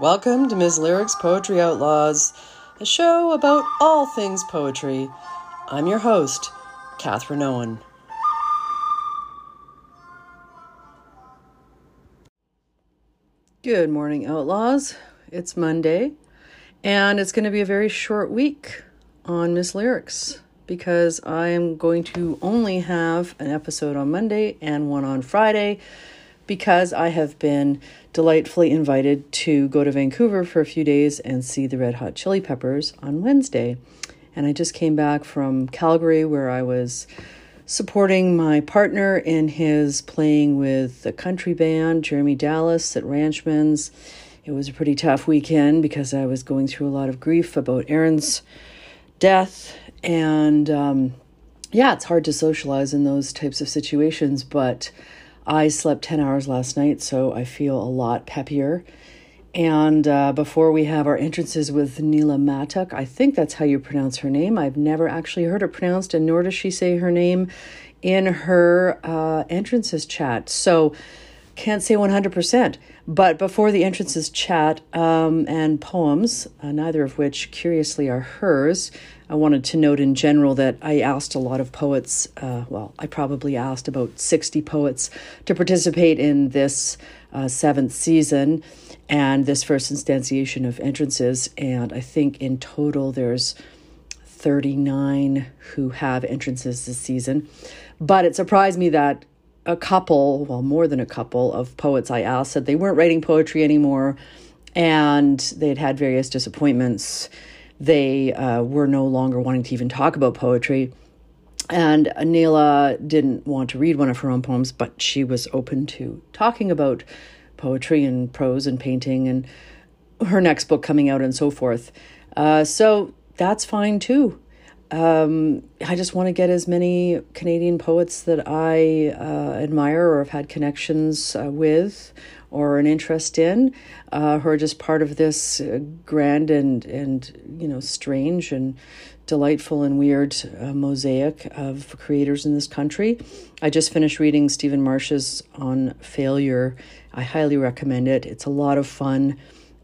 Welcome to Ms. Lyrics Poetry Outlaws, a show about all things poetry. I'm your host, Catherine Owen. Good morning, Outlaws. It's Monday, and it's going to be a very short week on Miss Lyrics because I am going to only have an episode on Monday and one on Friday because I have been delightfully invited to go to Vancouver for a few days and see the Red Hot Chili Peppers on Wednesday. And I just came back from Calgary where I was supporting my partner in his playing with the country band, Jeremy Dallas at Ranchman's. It was a pretty tough weekend because I was going through a lot of grief about Aaron's death. And um, yeah, it's hard to socialize in those types of situations, but I slept 10 hours last night, so I feel a lot peppier. And uh, before we have our entrances with Nyla Matuk, I think that's how you pronounce her name. I've never actually heard it pronounced, and nor does she say her name in her uh, entrances chat. So can't say 100%. But before the entrances chat um, and poems, uh, neither of which curiously are hers, I wanted to note in general that I asked a lot of poets, uh, well, I probably asked about 60 poets to participate in this uh, seventh season and this first instantiation of entrances. And I think in total there's 39 who have entrances this season. But it surprised me that a couple, well, more than a couple of poets I asked said they weren't writing poetry anymore and they'd had various disappointments they uh, were no longer wanting to even talk about poetry. And Nyla didn't want to read one of her own poems, but she was open to talking about poetry and prose and painting and her next book coming out and so forth. Uh, so that's fine too. Um, I just want to get as many Canadian poets that I uh, admire or have had connections uh, with or an interest in, uh, who are just part of this uh, grand and and you know strange and delightful and weird uh, mosaic of creators in this country. I just finished reading Stephen Marche's on failure. I highly recommend it. It's a lot of fun.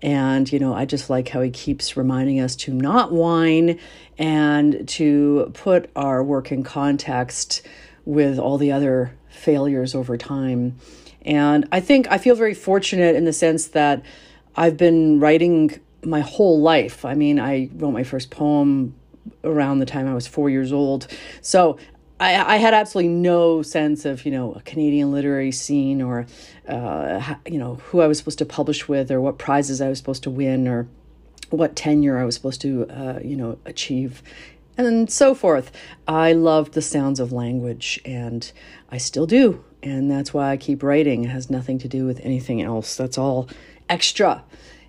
And, you know, I just like how he keeps reminding us to not whine and to put our work in context with all the other failures over time. And I think I feel very fortunate in the sense that I've been writing my whole life. I mean, I wrote my first poem around the time I was four years old. So I, I had absolutely no sense of, you know, a Canadian literary scene or, uh, you know, who I was supposed to publish with or what prizes I was supposed to win or what tenure I was supposed to, uh, you know, achieve and so forth. I loved the sounds of language and I still do. And that's why I keep writing. It has nothing to do with anything else. That's all extra.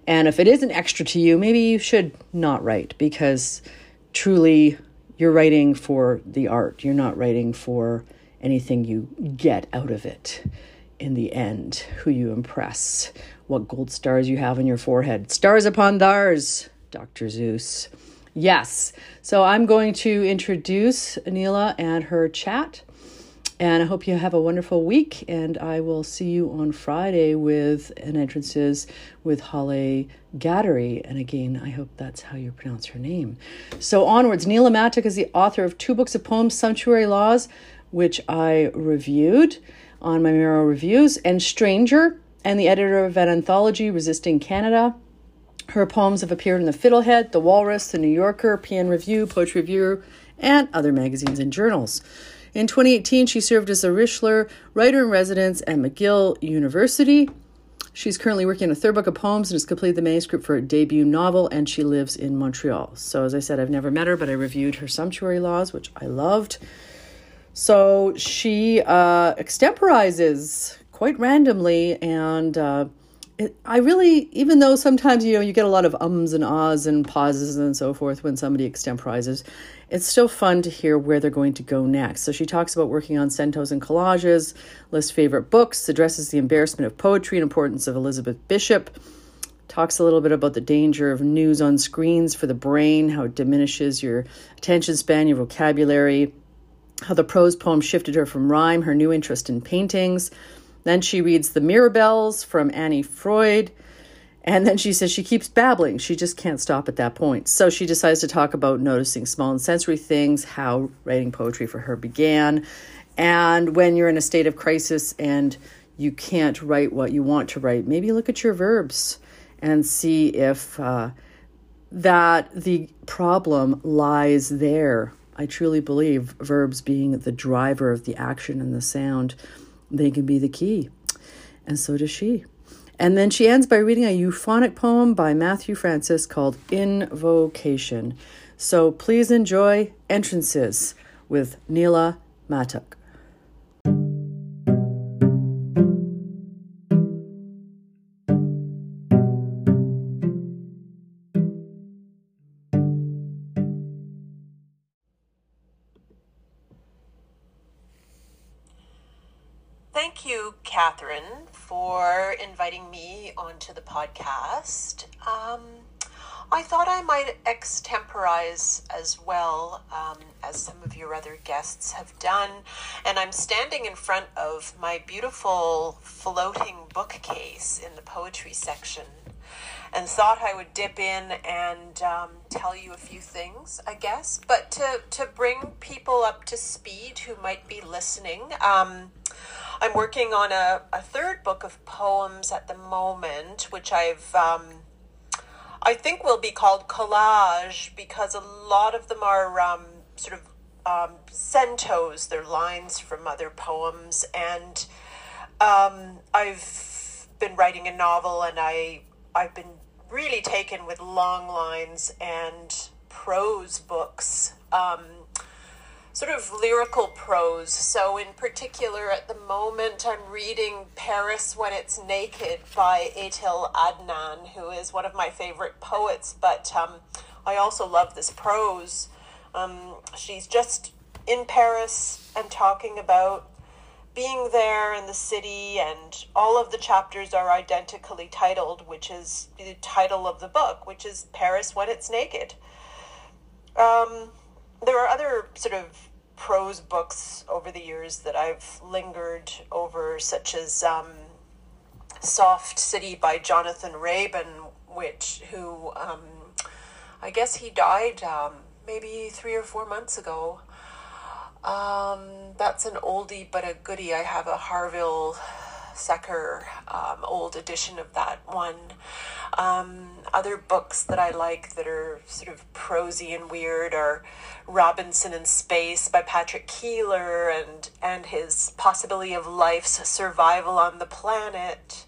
And if it isn't extra to you, maybe you should not write because truly you're writing for the art. You're not writing for anything you get out of it in the end, who you impress, what gold stars you have on your forehead. Stars upon thars, Dr. Seuss. Yes. So I'm going to introduce Nyla and her chat. And I hope you have a wonderful week. And I will see you on Friday with an entrances with Holly Gattery. And again, I hope that's how you pronounce her name. So onwards, Nyla Matuk is the author of two books of poems, Sumptuary Laws, which I reviewed on my Marrow Reviews, and Stranger, and the editor of an anthology, Resisting Canada. Her poems have appeared in The Fiddlehead, The Walrus, The New Yorker, PN Review, Poetry Review, and other magazines and journals. In 2018, she served as a Richler writer in residence at McGill University. She's currently working on a third book of poems and has completed the manuscript for a debut novel, and she lives in Montreal. So, as I said, I've never met her, but I reviewed her Sumptuary Laws, which I loved. So, she uh, extemporizes quite randomly and uh, it, I really, even though sometimes you know you get a lot of ums and ahs and pauses and so forth when somebody extemporizes, it's still fun to hear where they're going to go next. So she talks about working on centos and collages, lists favorite books, addresses the embarrassment of poetry and importance of Elizabeth Bishop, talks a little bit about the danger of news on screens for the brain, how it diminishes your attention span, your vocabulary, how the prose poem shifted her from rhyme, her new interest in paintings then she reads The Mirabelles from Annie Freud. And then she says she keeps babbling. She just can't stop at that point. So she decides to talk about noticing small and sensory things, how writing poetry for her began. And when you're in a state of crisis and you can't write what you want to write, maybe look at your verbs and see if uh, that the problem lies there. I truly believe verbs being the driver of the action and the sound, they can be the key. And so does she. And then she ends by reading a euphonic poem by Matthew Francis called Invocation. So please enjoy Entrances with Nyla Matuk. Catherine, for inviting me onto the podcast. Um, I thought I might extemporize as well um, as some of your other guests have done. And I'm standing in front of my beautiful floating bookcase in the poetry section and thought I would dip in and um, tell you a few things, I guess. But to, to bring people up to speed who might be listening, um, I'm working on a, a third book of poems at the moment, which I've um, I think will be called collage because a lot of them are um, sort of um, centos, they're lines from other poems, and um, I've been writing a novel, and I I've been really taken with long lines and prose books. Um, sort of lyrical prose. So, in particular, at the moment, I'm reading Paris When It's Naked by Etel Adnan, who is one of my favorite poets, but um, I also love this prose. Um, she's just in Paris and talking about being there in the city, and all of the chapters are identically titled, which is the title of the book, which is Paris When It's Naked. Um, there are other sort of prose books over the years that I've lingered over, such as um, Soft City by Jonathan Raban, which who um, I guess he died um, maybe three or four months ago. Um, that's an oldie but a goodie. I have a Harvill Secker um, old edition of that one. Um, other books that I like that are sort of prosy and weird are Robinson in Space by Patrick Keiller and and his possibility of life's survival on the planet.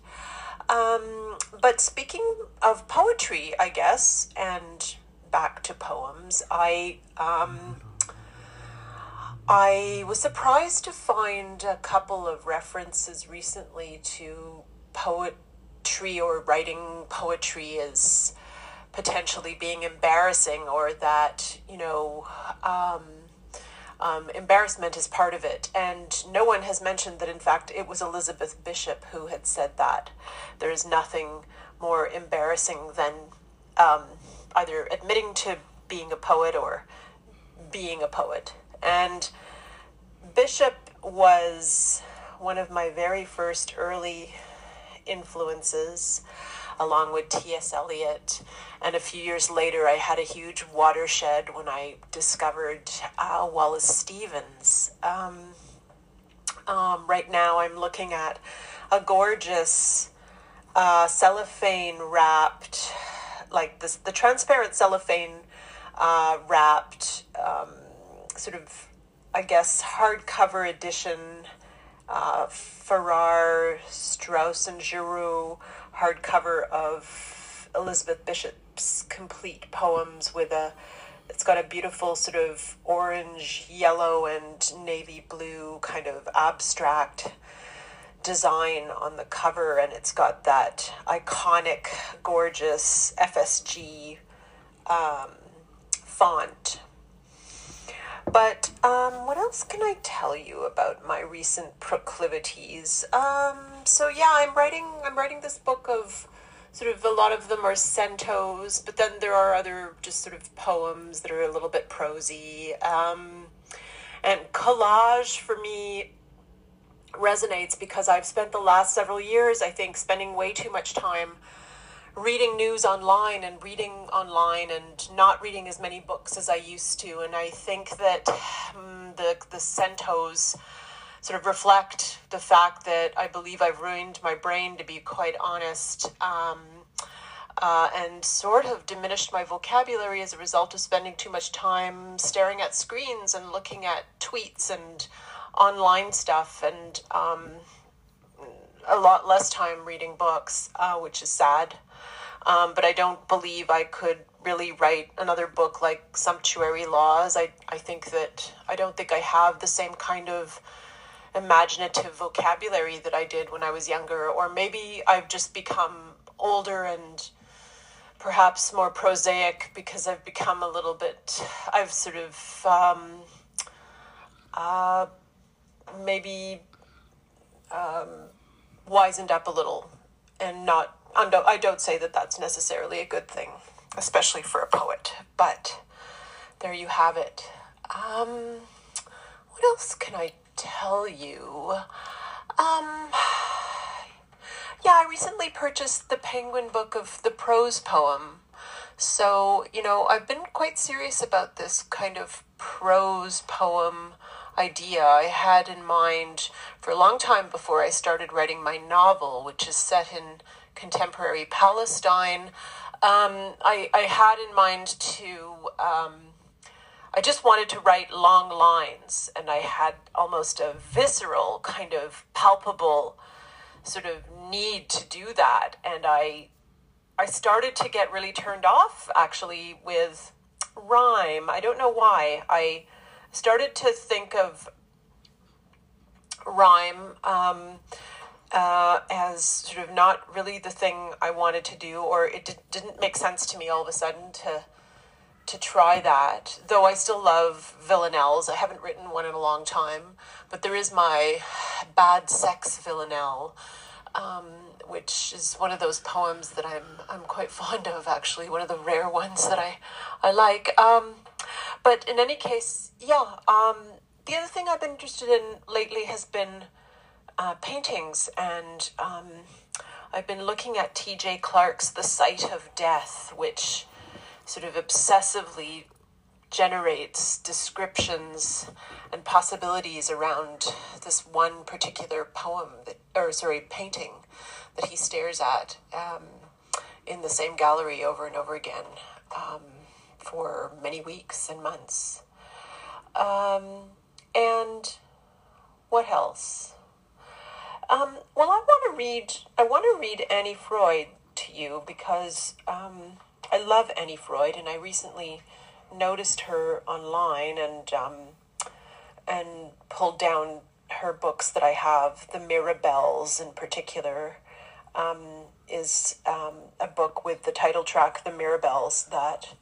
Um, but speaking of poetry, I guess, and back to poems, I um, I was surprised to find a couple of references recently to poetry or writing poetry as potentially being embarrassing or that, you know, um, um, embarrassment is part of it. And no one has mentioned that, in fact, it was Elizabeth Bishop who had said that. There is nothing more embarrassing than um, either admitting to being a poet or being a poet. And Bishop was one of my very first early influences, along with T.S. Eliot. And a few years later, I had a huge watershed when I discovered uh, Wallace Stevens. Um, um, right now, I'm looking at a gorgeous uh, cellophane wrapped, like this, the transparent cellophane uh, wrapped um, sort of, I guess, hardcover edition, uh, Farrar, Straus, and Giroux hardcover of Elizabeth Bishop's complete poems with a it's got a beautiful sort of orange, yellow, and navy blue kind of abstract design on the cover, and it's got that iconic, gorgeous FSG um, font but um, what else can I tell you about my recent proclivities? Um, so yeah, I'm writing. I'm writing this book of sort of a lot of them are centos, but then there are other just sort of poems that are a little bit prosy. Um, and collage for me resonates because I've spent the last several years, I think, spending way too much time reading news online and reading online and not reading as many books as I used to. And I think that um, the the centos sort of reflect the fact that I believe I've ruined my brain, to be quite honest. Um, uh, and sort of diminished my vocabulary as a result of spending too much time staring at screens and looking at tweets and online stuff and um, a lot less time reading books, uh, which is sad. Um, but I don't believe I could really write another book like Sumptuary Laws. I, I think that I don't think I have the same kind of imaginative vocabulary that I did when I was younger, or maybe I've just become older and perhaps more prosaic because I've become a little bit, I've sort of um, uh, maybe um, wizened up a little and not, I don't say that that's necessarily a good thing, especially for a poet, but there you have it. Um, what else can I tell you? Um, yeah, I recently purchased the Penguin book of the prose poem. So, you know, I've been quite serious about this kind of prose poem idea I had in mind for a long time before I started writing my novel, which is set in contemporary Palestine. Um, I, I had in mind to, um, I just wanted to write long lines, and I had almost a visceral, kind of palpable sort of need to do that. And I, I started to get really turned off actually with rhyme. I don't know why. I, started to think of rhyme um, uh, as sort of not really the thing I wanted to do, or it did, didn't make sense to me all of a sudden to to try that. Though I still love villanelles, I haven't written one in a long time, but there is my bad sex villanelle. Um, which is one of those poems that I'm I'm quite fond of actually, one of the rare ones that I I like. Um, but in any case, yeah. Um, the other thing I've been interested in lately has been uh, paintings, and um, I've been looking at T.J. Clark's *The Sight of Death*, which sort of obsessively generates descriptions and possibilities around this one particular poem that, or sorry, painting that he stares at um, in the same gallery over and over again. Um, for many weeks and months. Um, and what else? Um, well, I want to read. I want to read Annie Freud to you because um, I love Annie Freud, and I recently noticed her online and um, and pulled down her books that I have. The Mirabelles, in particular, um, is um, a book with the title track "The Mirabelles" that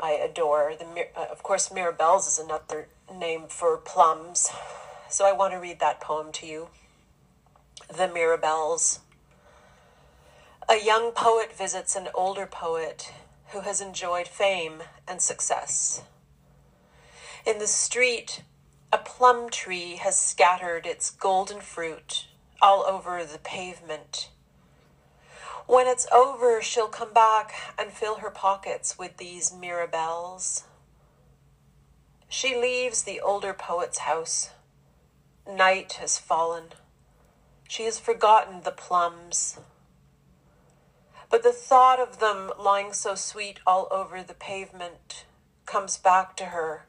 I adore. The uh, of course, Mirabelles is another name for plums, so I want to read that poem to you. The Mirabelles. A young poet visits an older poet who has enjoyed fame and success. In the street, a plum tree has scattered its golden fruit all over the pavement when it's over, she'll come back and fill her pockets with these mirabelles. She leaves the older poet's house. Night has fallen. She has forgotten the plums. But the thought of them lying so sweet all over the pavement comes back to her,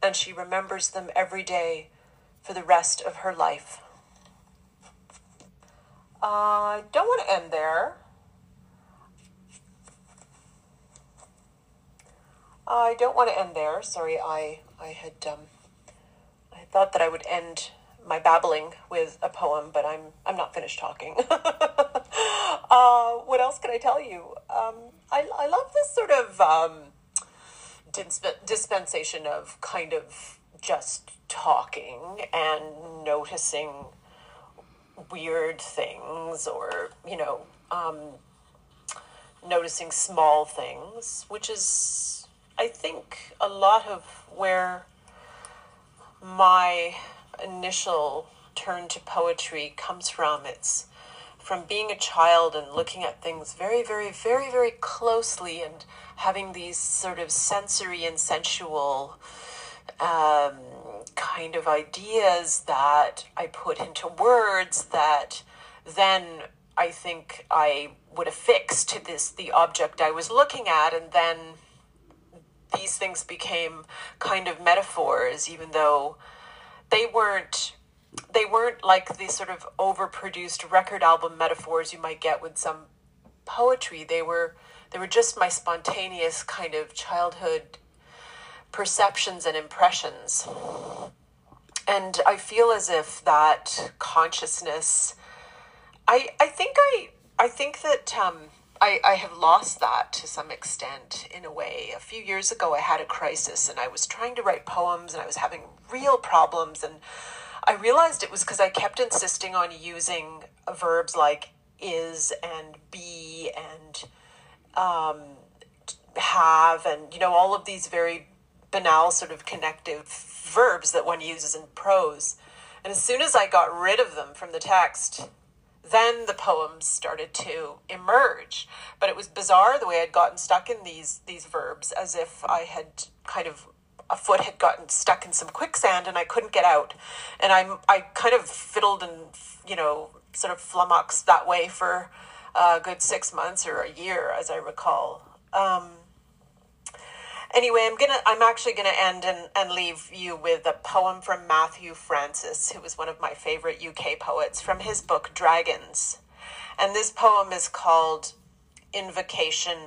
and she remembers them every day for the rest of her life. I uh, don't want to end there. I don't want to end there. Sorry, I I had um, I thought that I would end my babbling with a poem, but I'm I'm not finished talking. uh, what else can I tell you? Um, I I love this sort of um, disp- dispensation of kind of just talking and noticing weird things, or you know, um, noticing small things, which is I think a lot of where my initial turn to poetry comes from it's from being a child and looking at things very, very, very, very closely and having these sort of sensory and sensual um, kind of ideas that I put into words that then I think I would affix to this the object I was looking at. And then these things became kind of metaphors even though they weren't they weren't like the sort of overproduced record album metaphors you might get with some poetry they were they were just my spontaneous kind of childhood perceptions and impressions and i feel as if that consciousness i i think i i think that um I, I have lost that to some extent in a way. A few years ago, I had a crisis and I was trying to write poems and I was having real problems. And I realized it was because I kept insisting on using verbs like is and be and um, have and, you know, all of these very banal sort of connective verbs that one uses in prose. And as soon as I got rid of them from the text, then the poems started to emerge. But it was bizarre the way I'd gotten stuck in these these verbs, as if I had kind of a foot had gotten stuck in some quicksand and I couldn't get out. And I I kind of fiddled and you know sort of flummoxed that way for a good six months or a year, as I recall. Um, anyway, I'm gonna I'm actually gonna end and, and leave you with a poem from Matthew Francis, who was one of my favorite UK poets, from his book Dragons. And this poem is called Invocation.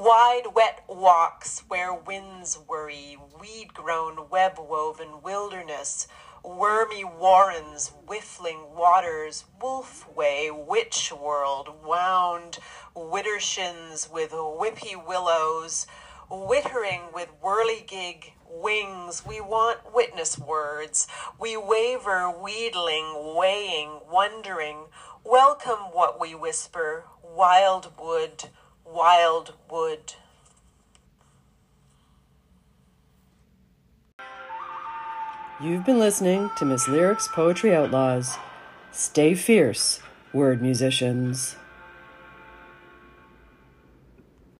Wide, wet walks where winds worry, weed grown, web woven wilderness wormy warrens, whiffling waters, wolf way, witch world, wound widdershins with whippy willows, wittering with whirligig wings. We want witness words. We waver, wheedling, weighing, wondering. Welcome what we whisper, wild wood, wild wood. You've been listening to Miss Lyric's Poetry Outlaws. Stay fierce, word musicians.